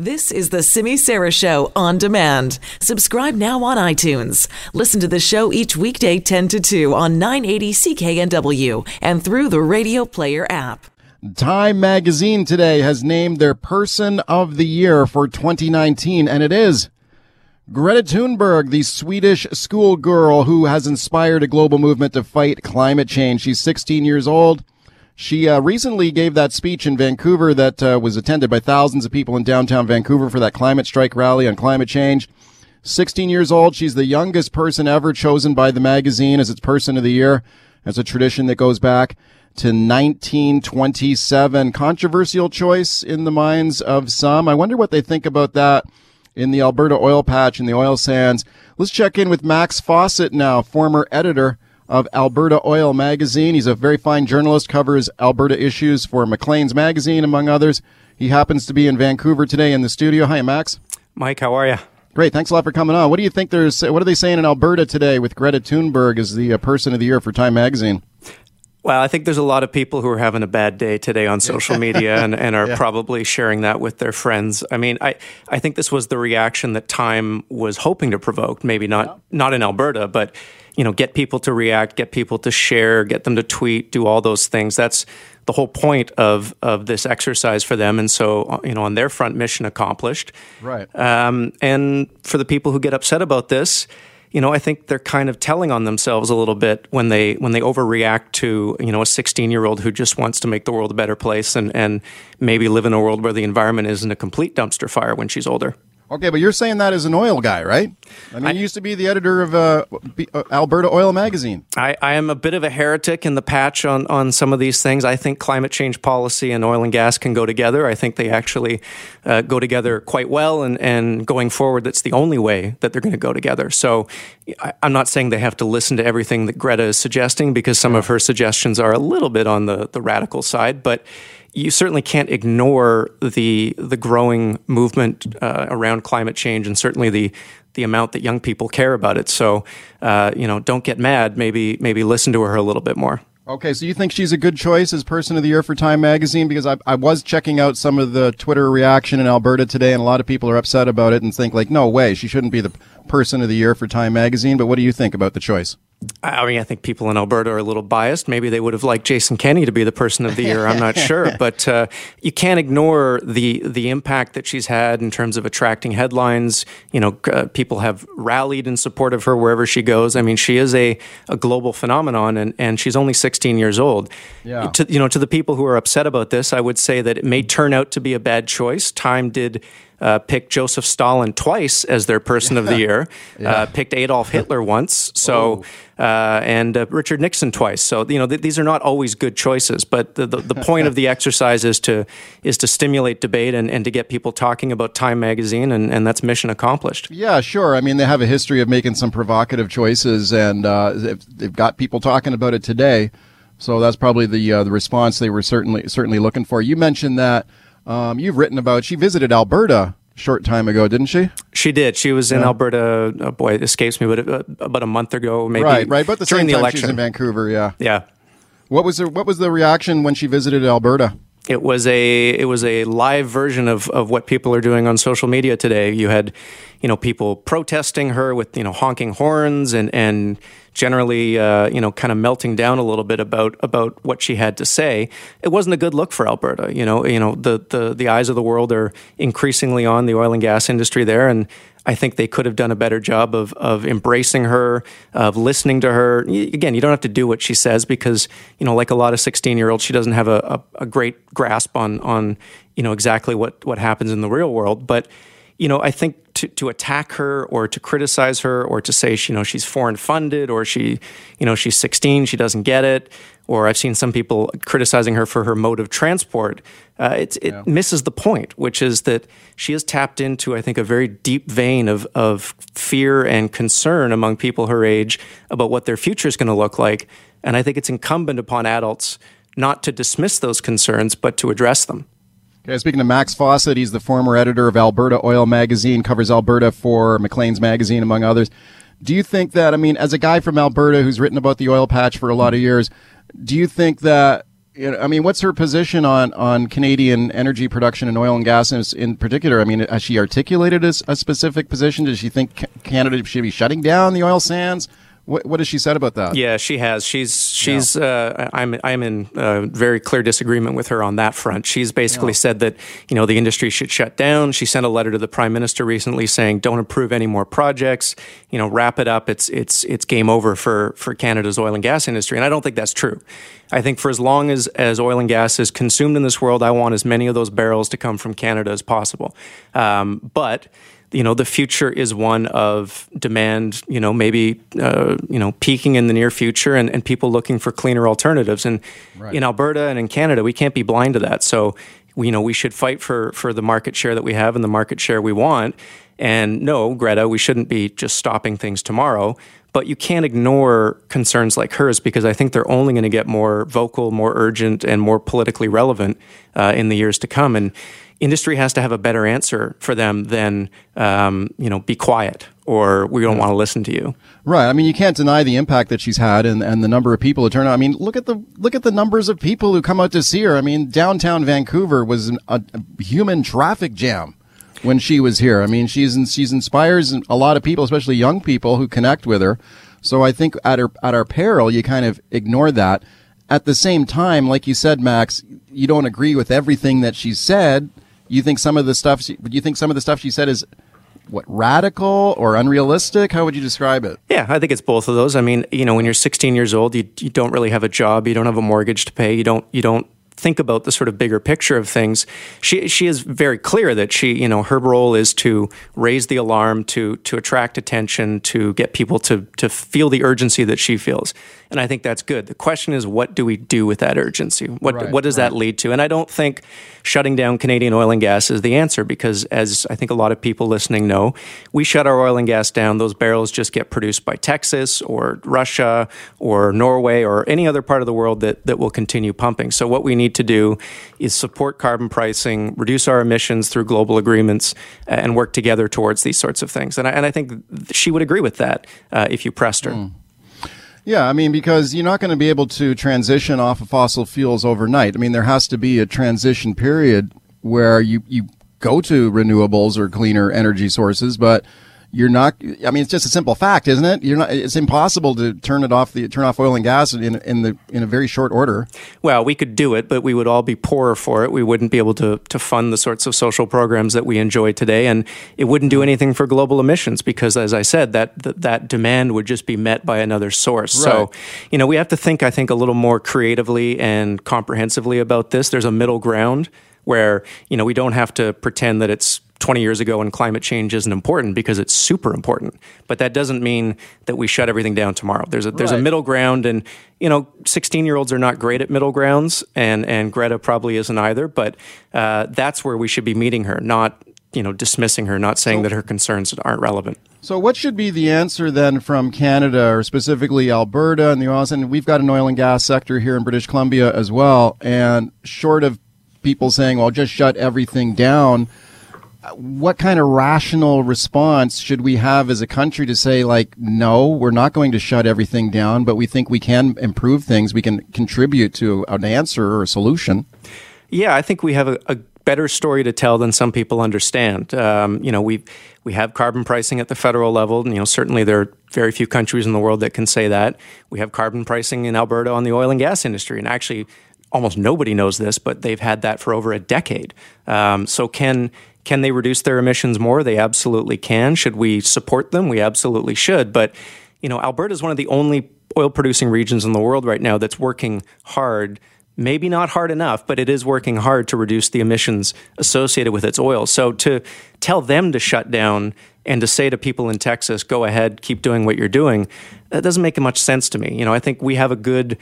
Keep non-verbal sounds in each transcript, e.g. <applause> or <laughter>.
This is the Simi Sara Show on demand. Subscribe now on iTunes. Listen to the show each weekday 10 to 2 on 980 CKNW and through the Radio Player app. Time magazine today has named their person of the year for 2019, and it is Greta Thunberg, the Swedish schoolgirl who has inspired a global movement to fight climate change. She's 16 years old. She uh, recently gave that speech in Vancouver that uh, was attended by thousands of people in downtown Vancouver for that climate strike rally on climate change. 16 years old, she's the youngest person ever chosen by the magazine as its person of the year. That's a tradition that goes back to 1927. Controversial choice in the minds of some. I wonder what they think about that in the Alberta oil patch and the oil sands. Let's check in with Max Fawcett now, former editor of Alberta Oil Magazine. He's a very fine journalist, covers Alberta issues for Maclean's Magazine, among others. He happens to be in Vancouver today in the studio. Hi, Max. Mike, how are you? Great. Thanks a lot for coming on. What do you think there's, what are they saying in Alberta today with Greta Thunberg as the uh, person of the year for Time Magazine? Well, I think there's a lot of people who are having a bad day today on social <laughs> media and, and are Yeah. probably sharing that with their friends. I mean, I, I think this was the reaction that Time was hoping to provoke. Maybe not not in Alberta, but you know, get people to react, get people to share, get them to tweet, do all those things. That's the whole point of of this exercise for them. And so, uh, you know, on their front, mission accomplished. Right. Um, and for the people who get upset about this, you know, I think they're kind of telling on themselves a little bit when they when they overreact to you know a 16 year old who just wants to make the world a better place and and maybe live in a world where the environment isn't a complete dumpster fire when she's older. Okay, but you're saying that as an oil guy, right? I mean, you used to be the editor of uh, uh, Alberta Oil Magazine. I, I am a bit of a heretic in the patch on, on some of these things. I think climate change policy and oil and gas can go together. I think they actually uh, go together quite well, and, and going forward, that's the only way that they're going to go together. So I, I'm not saying they have to listen to everything that Greta is suggesting because some of her suggestions are a little bit on the, the radical side, but you certainly can't ignore the the growing movement uh, around climate change, and certainly the the amount that young people care about it. So, uh, you know, don't get mad. Maybe maybe listen to her a little bit more. Okay, so you think she's a good choice as person of the year for Time Magazine? Because I, I was checking out some of the Twitter reaction in Alberta today, and a lot of people are upset about it and think like, no way, she shouldn't be the person of the year for Time Magazine. But what do you think about the choice? I mean, I think people in Alberta are a little biased. Maybe they would have liked Jason Kenney to be the person of the year. I'm not sure, <laughs> but uh, you can't ignore the the impact that she's had in terms of attracting headlines. You know, uh, people have rallied in support of her wherever she goes. I mean, she is a, a global phenomenon, and, and she's only 16 years old. Yeah. To, you know, to the people who are upset about this, I would say that it may turn out to be a bad choice. Time did. Uh, pick Joseph Stalin twice as their person of the <laughs> year. Uh, picked Adolf Hitler once. So uh, and uh, Richard Nixon twice. So you know th- these are not always good choices, but the, the, the point of the <laughs> exercise is to is to stimulate debate and, and to get people talking about Time magazine, and, and that's mission accomplished. Yeah, sure. I mean, they have a history of making some provocative choices, and uh, they've, they've got people talking about it today. So that's probably the uh, the response they were certainly certainly looking for. You mentioned that um, you've written about. She visited Alberta a short time ago, didn't she? She did. She was in Alberta. Oh boy, it escapes me, but uh, about a month ago, maybe. right, right. But the during same the election. she's in Vancouver. Yeah. yeah. What was the what was the reaction when she visited Alberta? it was a it was a live version of, of what people are doing on social media today. You had, you know, people protesting her with you know honking horns and and generally uh, you know kind of melting down a little bit about about what she had to say. It wasn't a good look for Alberta. You know, you know the the the eyes of the world are increasingly on the oil and gas industry there, and I think they could have done a better job of of embracing her, of listening to her. Again, you don't have to do what she says because you know, like a lot of sixteen year olds, she doesn't have a, a, a great grasp on on you know exactly what what happens in the real world. But you know, I think to, to attack her or to criticize her or to say you know she's foreign funded or she you know she's 16 she doesn't get it or I've seen some people criticizing her for her mode of transport. Uh, it's, it misses the point, which is that she has tapped into I think a very deep vein of of fear and concern among people her age about what their future is going to look like, and I think it's incumbent upon adults not to dismiss those concerns but to address them. Speaking of Max Fawcett, he's the former editor of Alberta Oil Magazine, covers Alberta for Maclean's Magazine, among others. Do you think that, I mean, as a guy from Alberta who's written about the oil patch for a lot of years, do you think that you know, I mean, what's her position on, on Canadian energy production and oil and gas in, in particular? I mean, has she articulated a, a specific position? Does she think Canada should be shutting down the oil sands? What, what has she said about that? Yeah, she has. She's she's. Yeah. Uh, I'm I'm in uh, very clear disagreement with her on that front. She's basically yeah. said that you know the industry should shut down. She sent a letter to the prime minister recently saying don't approve any more projects. You know, wrap it up. It's it's it's game over for for Canada's oil and gas industry. And I don't think that's true. I think for as long as as oil and gas is consumed in this world, I want as many of those barrels to come from Canada as possible. Um, but you know the future is one of demand you know maybe uh, you know peaking in the near future and, and people looking for cleaner alternatives and right. in alberta and in canada we can't be blind to that so you know we should fight for for the market share that we have and the market share we want and no greta we shouldn't be just stopping things tomorrow but you can't ignore concerns like hers because I think they're only going to get more vocal, more urgent, and more politically relevant uh, in the years to come. And industry has to have a better answer for them than um, you know be quiet or we don't want to listen to you. Right. I mean, you can't deny the impact that she's had and, and the number of people who turn out. I mean, look at the look at the numbers of people who come out to see her. I mean, downtown Vancouver was an, a, a human traffic jam when she was here. I mean, she's she's inspires a lot of people, especially young people who connect with her. So I think at her at our peril, you kind of ignore that. At the same time, like you said, Max, you don't agree with everything that she said you think some of the stuff she, you think some of the stuff she said is what radical or unrealistic? How would you describe it? Yeah i think it's both of those. I mean you know when you're 16 years old you, you don't really have a job you don't have a mortgage to pay you don't you don't think about the sort of bigger picture of things, she she is very clear that she you know her role is to raise the alarm, to to attract attention, to get people to to feel the urgency that she feels, and I think that's good. The question is, what do we do with that urgency? What right, what does right. that lead to? And I don't think shutting down Canadian oil and gas is the answer because, as I think a lot of people listening know, we shut our oil and gas down, those barrels just get produced by Texas or Russia or Norway or any other part of the world that that will continue pumping. So what we need need to do is support carbon pricing, reduce our emissions through global agreements, uh, and work together towards these sorts of things. And I, and I think she would agree with that uh, if you pressed her. Mm. Yeah, I mean, because you're not going to be able to transition off of fossil fuels overnight. I mean, there has to be a transition period where you, you go to renewables or cleaner energy sources, but you're not i mean it's just a simple fact isn't it? You're not it's impossible to turn it off the turn off oil and gas in in the in a very short order. Well we could do it but we would all be poorer for it. We wouldn't be able to to fund the sorts of social programs that we enjoy today and it wouldn't do anything for global emissions because as i said that that, that demand would just be met by another source. Right. so you know we have to think i think a little more creatively and comprehensively about this. There's a middle ground where you know we don't have to pretend that it's 20 years ago and climate change isn't important because it's super important. But that doesn't mean that we shut everything down tomorrow. There's a there's right. a middle ground and you know, 16 year olds are not great at middle grounds and and Greta probably isn't either, but uh, that's where we should be meeting her, not you know, dismissing her, not saying so, that her concerns aren't relevant. So, what should be the answer then from Canada, or specifically Alberta and the oil? And we've got an oil and gas sector here in British Columbia as well. And short of people saying, "Well, just shut everything down," what kind of rational response should we have as a country to say like no we're not going to shut everything down but we think we can improve things. We can contribute to an answer or a solution? Yeah i think we have a, a better story to tell than some people understand. Um, you know we we have carbon pricing at the federal level and you know certainly there are very few countries in the world that can say that. We have carbon pricing in alberta on the oil and gas industry and actually almost nobody knows this, but they've had that for over a decade. Um, so can can they reduce their emissions more? They absolutely can. Should we support them? We absolutely should. But, you know, Alberta is one of the only oil producing regions in the world right now that's working hard. Maybe not hard enough, but it is working hard to reduce the emissions associated with its oil. So to tell them to shut down and to say to people in Texas, go ahead, keep doing what you're doing, that doesn't make much sense to me. You know, I think we have a good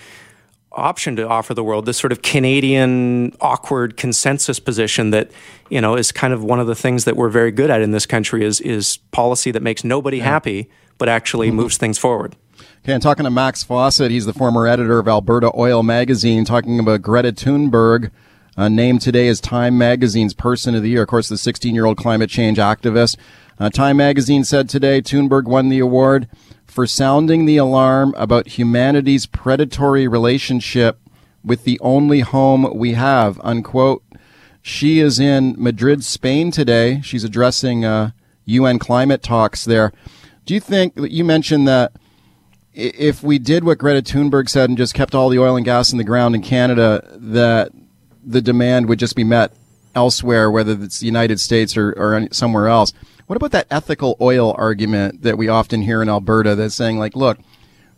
option to offer the world this sort of Canadian awkward consensus position that you know is kind of one of the things that we're very good at in this country is is policy that makes nobody yeah. happy but actually mm-hmm. moves things forward. Okay, I'm talking to Max Fawcett. He's the former editor of Alberta Oil Magazine, talking about Greta Thunberg, uh, named today as Time Magazine's Person of the Year. Of course, the 16 year old climate change activist. Uh, Time Magazine said today Thunberg won the award for sounding the alarm about humanity's predatory relationship with the only home we have, unquote. She is in Madrid, Spain today. She's addressing uh, UN climate talks there. Do you think you mentioned that if we did what Greta Thunberg said and just kept all the oil and gas in the ground in Canada, that the demand would just be met elsewhere, whether it's the United States or, or somewhere else? What about that ethical oil argument that we often hear in Alberta that's saying, like, look,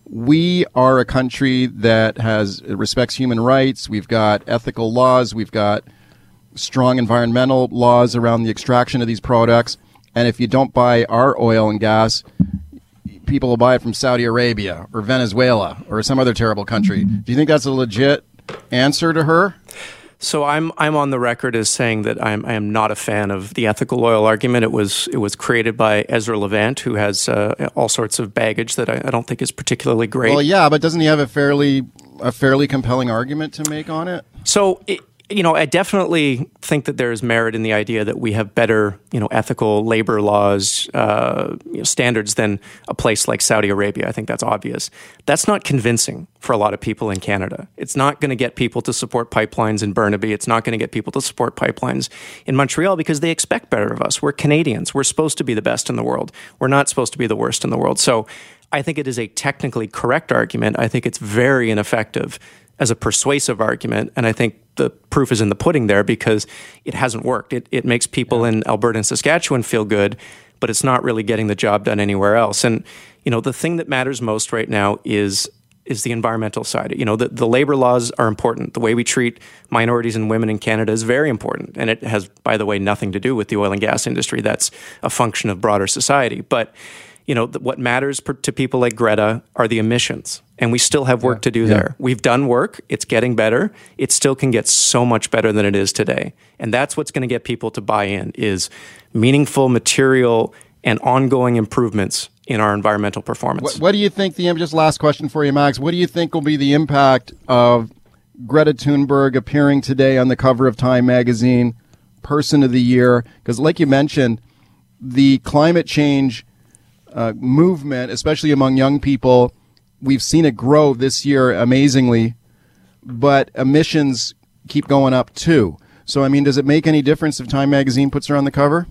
we are a country that has respects human rights. We've got ethical laws. We've got strong environmental laws around the extraction of these products. And if you don't buy our oil and gas, people will buy it from Saudi Arabia or Venezuela or some other terrible country. Do you think that's a legit answer to her? So I'm I'm on the record as saying that I'm I am not a fan of the ethical oil argument. It was it was created by Ezra Levant, who has uh, all sorts of baggage that I, I, don't think is particularly great. Well, yeah, but doesn't he have a fairly a fairly compelling argument to make on it? So it, you know, I definitely think that there is merit in the idea that we have better, you know, ethical labor laws, uh, you know, standards than a place like Saudi Arabia. I think that's obvious. That's not convincing for a lot of people in Canada. It's not going to get people to support pipelines in Burnaby. It's not going to get people to support pipelines in Montreal because they expect better of us. We're Canadians. We're supposed to be the best in the world. We're not supposed to be the worst in the world. So I think it is a technically correct argument. I think it's very ineffective as a persuasive argument. And I think the proof is in the pudding there because it hasn't worked. It, it makes people yeah. in Alberta and Saskatchewan feel good, but it's not really getting the job done anywhere else. And, you know, the thing that matters most right now is is the environmental side. You know, the, the labor laws are important. The way we treat minorities and women in Canada is very important. And it has, by the way, nothing to do with the oil and gas industry. That's a function of broader society. But you know, what matters to people like Greta are the emissions. And we still have work yeah. to do yeah. there. We've done work, it's getting better. It still can get so much better than it is today. And that's what's going to get people to buy in is meaningful material and ongoing improvements in our environmental performance. What, what do you think the just last question for you Max, what do you think will be the impact of Greta Thunberg appearing today on the cover of Time magazine, person of the year because like you mentioned, the climate change uh, movement, especially among young people. We've seen it grow this year amazingly, but emissions keep going up too. So, I mean, does it make any difference if Time Magazine puts her on the cover?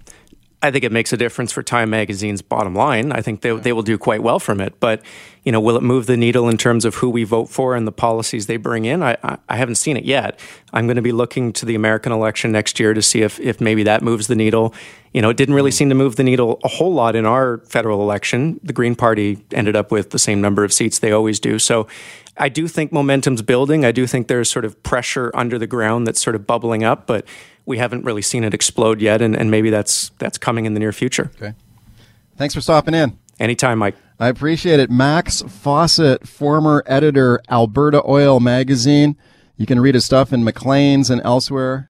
I think it makes a difference for Time Magazine's bottom line. I think they, they will do quite well from it. But, you know, will it move the needle in terms of who we vote for and the policies they bring in? I, I, I haven't seen it yet. I'm going to be looking to the American election next year to see if, if maybe that moves the needle. You know, it didn't really mm. seem to move the needle a whole lot in our federal election. The Green Party ended up with the same number of seats they always do. So I do think momentum's building. I do think there's sort of pressure under the ground that's sort of bubbling up. But we haven't really seen it explode yet, and, and maybe that's that's coming in the near future. Okay. Thanks for stopping in. Anytime, Mike. I appreciate it. Max Fawcett, former editor, Alberta Oil Magazine. You can read his stuff in Maclean's and elsewhere.